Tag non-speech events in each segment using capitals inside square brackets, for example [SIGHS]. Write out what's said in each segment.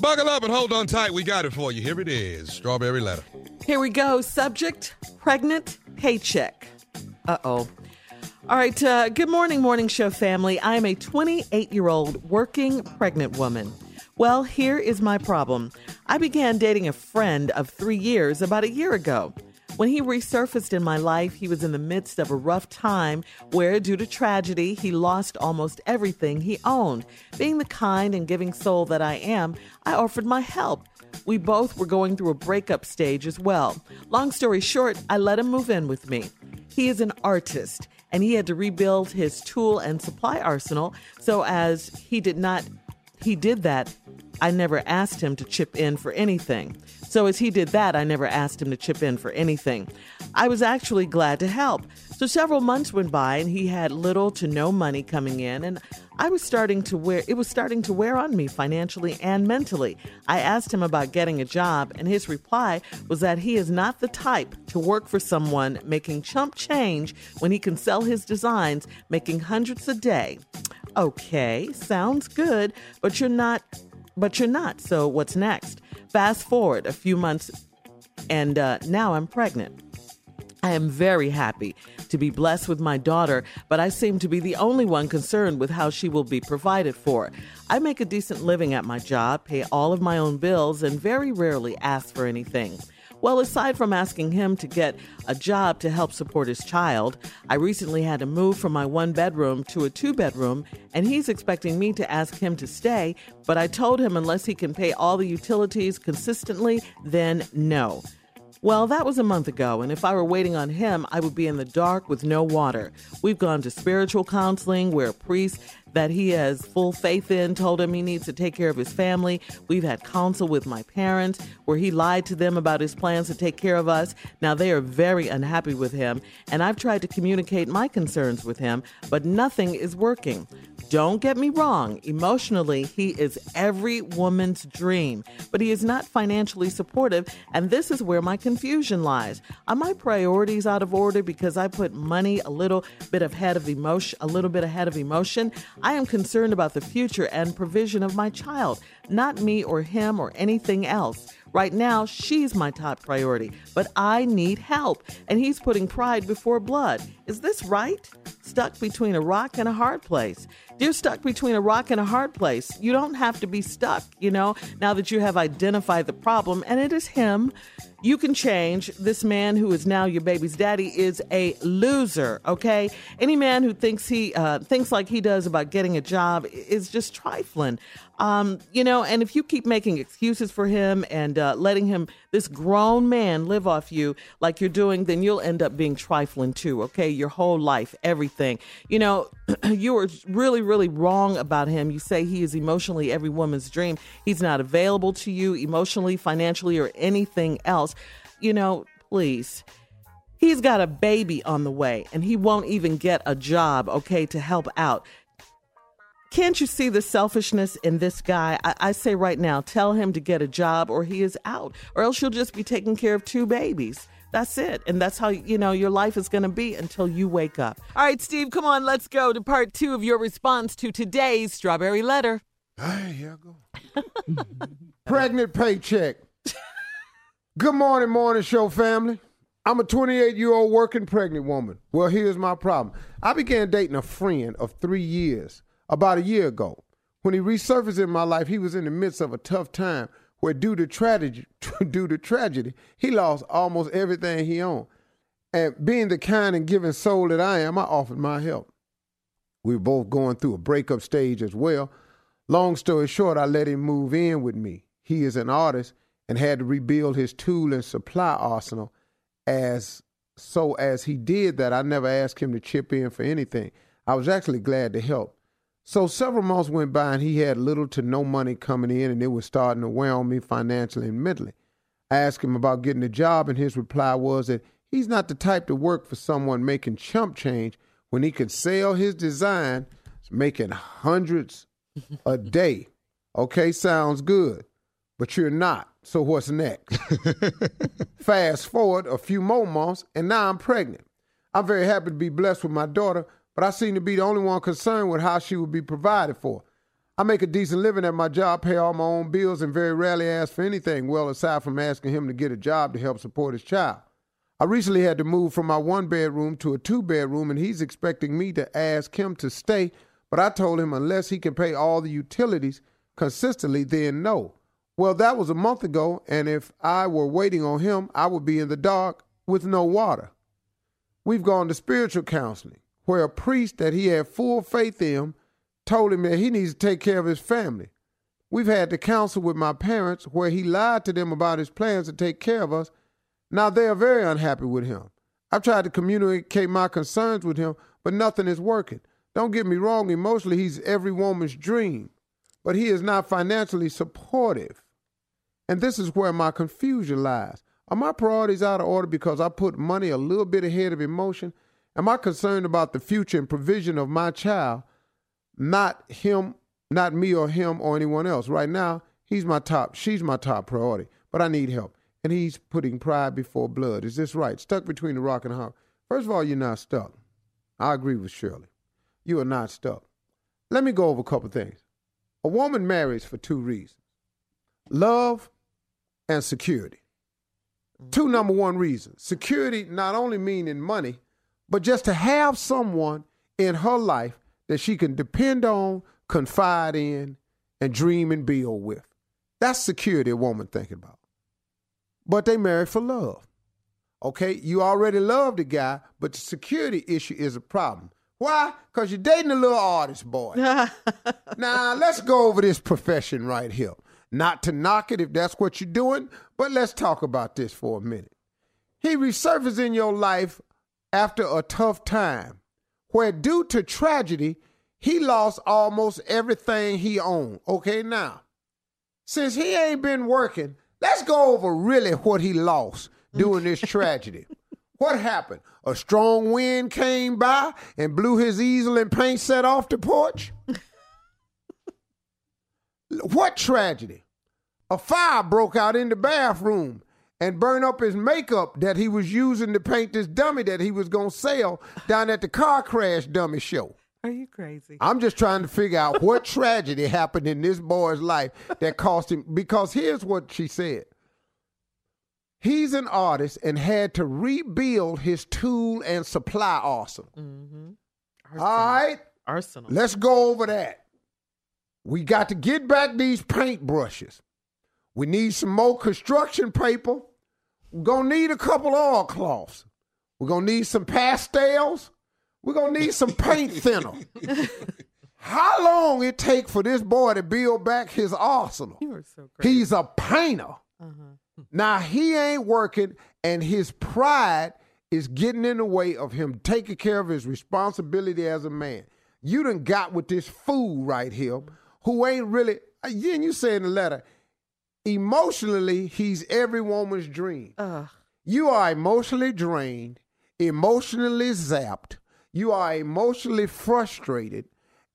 Buckle up and hold on tight. We got it for you. Here it is Strawberry Letter. Here we go. Subject Pregnant Paycheck. Uh oh. All right. Uh, good morning, Morning Show family. I am a 28 year old working pregnant woman. Well, here is my problem. I began dating a friend of three years about a year ago. When he resurfaced in my life, he was in the midst of a rough time where, due to tragedy, he lost almost everything he owned. Being the kind and giving soul that I am, I offered my help. We both were going through a breakup stage as well. Long story short, I let him move in with me. He is an artist and he had to rebuild his tool and supply arsenal so as he did not he did that I never asked him to chip in for anything. So, as he did that, I never asked him to chip in for anything. I was actually glad to help. So, several months went by and he had little to no money coming in, and I was starting to wear it was starting to wear on me financially and mentally. I asked him about getting a job, and his reply was that he is not the type to work for someone making chump change when he can sell his designs making hundreds a day. Okay, sounds good, but you're not but you're not. So what's next? Fast forward a few months, and uh, now I'm pregnant. I am very happy to be blessed with my daughter, but I seem to be the only one concerned with how she will be provided for. I make a decent living at my job, pay all of my own bills, and very rarely ask for anything. Well, aside from asking him to get a job to help support his child, I recently had to move from my one bedroom to a two bedroom, and he's expecting me to ask him to stay, but I told him unless he can pay all the utilities consistently, then no. Well, that was a month ago, and if I were waiting on him, I would be in the dark with no water. We've gone to spiritual counseling where a priest that he has full faith in told him he needs to take care of his family. We've had counsel with my parents where he lied to them about his plans to take care of us. Now they are very unhappy with him, and I've tried to communicate my concerns with him, but nothing is working. Don't get me wrong, emotionally, he is every woman's dream, but he is not financially supportive, and this is where my confusion lies. Are my priorities out of order because I put money a little bit ahead of emotion, a little bit ahead of emotion? I am concerned about the future and provision of my child, not me or him or anything else. Right now, she's my top priority, but I need help, and he's putting pride before blood. Is this right? Stuck between a rock and a hard place. You're stuck between a rock and a hard place. You don't have to be stuck, you know, now that you have identified the problem, and it is him. You can change. This man who is now your baby's daddy is a loser, okay? Any man who thinks he uh, thinks like he does about getting a job is just trifling. Um, you know, and if you keep making excuses for him and uh, letting him, this grown man, live off you like you're doing, then you'll end up being trifling too, okay? Your whole life, everything. You know, [CLEARS THROAT] you were really, really wrong about him. You say he is emotionally every woman's dream. He's not available to you emotionally, financially, or anything else. You know, please. He's got a baby on the way and he won't even get a job, okay, to help out. Can't you see the selfishness in this guy? I, I, say right now, tell him to get a job or he is out, or else you'll just be taking care of two babies. That's it. And that's how, you know, your life is going to be until you wake up. All right, Steve, come on, let's go to part two of your response to today's Strawberry Letter. Hey, here I go. [LAUGHS] Pregnant paycheck. Good morning, morning show family. I'm a 28 year old working pregnant woman. Well, here's my problem. I began dating a friend of three years about a year ago. When he resurfaced in my life, he was in the midst of a tough time where due to tragedy, [LAUGHS] due to tragedy, he lost almost everything he owned. And being the kind and giving soul that I am, I offered my help. We were both going through a breakup stage as well. Long story short, I let him move in with me. He is an artist and had to rebuild his tool and supply arsenal. As so as he did that, I never asked him to chip in for anything. I was actually glad to help. So several months went by and he had little to no money coming in and it was starting to wear on me financially and mentally. I asked him about getting a job and his reply was that he's not the type to work for someone making chump change when he could sell his design making hundreds a [LAUGHS] day. Okay, sounds good, but you're not. So what's next? [LAUGHS] Fast forward a few more months and now I'm pregnant. I'm very happy to be blessed with my daughter, but I seem to be the only one concerned with how she would be provided for. I make a decent living at my job, pay all my own bills, and very rarely ask for anything, well, aside from asking him to get a job to help support his child. I recently had to move from my one bedroom to a two bedroom, and he's expecting me to ask him to stay, but I told him unless he can pay all the utilities consistently, then no. Well, that was a month ago, and if I were waiting on him, I would be in the dark with no water. We've gone to spiritual counseling, where a priest that he had full faith in told him that he needs to take care of his family. We've had to counsel with my parents, where he lied to them about his plans to take care of us. Now they are very unhappy with him. I've tried to communicate my concerns with him, but nothing is working. Don't get me wrong, emotionally, he's every woman's dream, but he is not financially supportive. And this is where my confusion lies. Are my priorities out of order because I put money a little bit ahead of emotion? Am I concerned about the future and provision of my child, not him, not me or him or anyone else? Right now, he's my top, she's my top priority, but I need help. And he's putting pride before blood. Is this right? Stuck between the rock and hard. First of all, you're not stuck. I agree with Shirley. You are not stuck. Let me go over a couple things. A woman marries for two reasons love and security. Two number one reasons. Security not only meaning money, but just to have someone in her life that she can depend on, confide in, and dream and build with. That's security a woman thinking about. But they marry for love. Okay, you already love the guy, but the security issue is a problem. Why? Because you're dating a little artist boy. [LAUGHS] now, let's go over this profession right here. Not to knock it if that's what you're doing, but let's talk about this for a minute. He resurfaces in your life after a tough time, where due to tragedy, he lost almost everything he owned. Okay, now, since he ain't been working, let's go over really what he lost during this [LAUGHS] tragedy. What happened? A strong wind came by and blew his easel and paint set off the porch? [LAUGHS] what tragedy? A fire broke out in the bathroom and burn up his makeup that he was using to paint this dummy that he was going to sell down at the car crash dummy show. Are you crazy? I'm just trying to figure out what [LAUGHS] tragedy happened in this boy's life that cost him. Because here's what she said He's an artist and had to rebuild his tool and supply arsenal. Mm-hmm. All right, Arsenal. let's go over that. We got to get back these paintbrushes. We need some more construction paper. We're going to need a couple oilcloths. We're going to need some pastels. We're going to need some paint [LAUGHS] thinner. How long it take for this boy to build back his arsenal? you are so great. He's a painter. uh-huh. Now he ain't working, and his pride is getting in the way of him taking care of his responsibility as a man. You done got with this fool right here who ain't really, and you say in the letter, emotionally, he's every woman's dream. Ugh. You are emotionally drained, emotionally zapped, you are emotionally frustrated,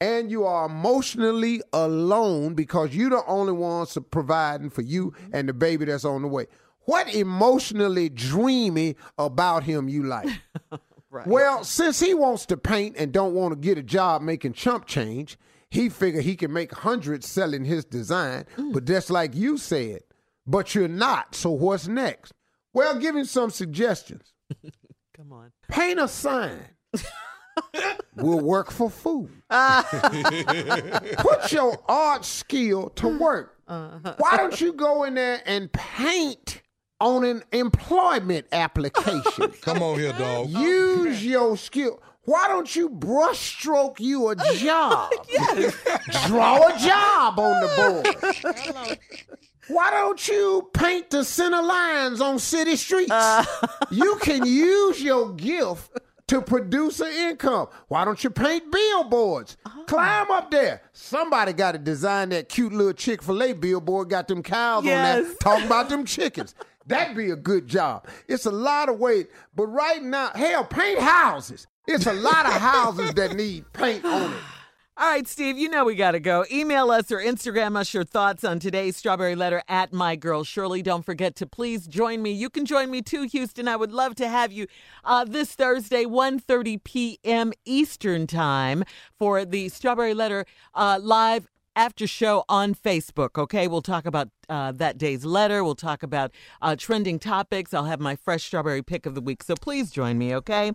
and you are emotionally alone because you're the only ones providing for you mm-hmm. and the baby that's on the way. What emotionally dreamy about him you like? [LAUGHS] Right. Well, since he wants to paint and don't want to get a job making chump change, he figure he can make hundreds selling his design. Mm. But just like you said, but you're not. So what's next? Well, give him some suggestions. [LAUGHS] Come on. Paint a sign. [LAUGHS] We'll work for food. [LAUGHS] Put your art skill to mm. work. Uh-huh. Why don't you go in there and paint on an employment application? Come on here, dog. Use your skill. Why don't you brushstroke you a [LAUGHS] job? [LAUGHS] Draw a job on the board. Why don't you paint the center lines on city streets? Uh. you can use your gift to produce an income. Why don't you paint billboards? Oh. Climb up there. Somebody got to design that cute little Chick fil A billboard, got them cows on that, there talking about them chickens. That'd be a good job. It's a lot of weight, but right now, hell, paint houses. It's a lot of houses that need paint on it. [SIGHS] All right, Steve, you know we got to go. Email us or Instagram us your thoughts on today's Strawberry Letter at My Girl Shirley. Don't forget to please join me. You can join me too, Houston. I would love to have you uh, this Thursday, 1.30 p.m. Eastern Time for the Strawberry Letter uh, live after show on Facebook. Okay, we'll talk about uh, that day's letter. We'll talk about uh, trending topics. I'll have my fresh strawberry pick of the week. So please join me. Okay.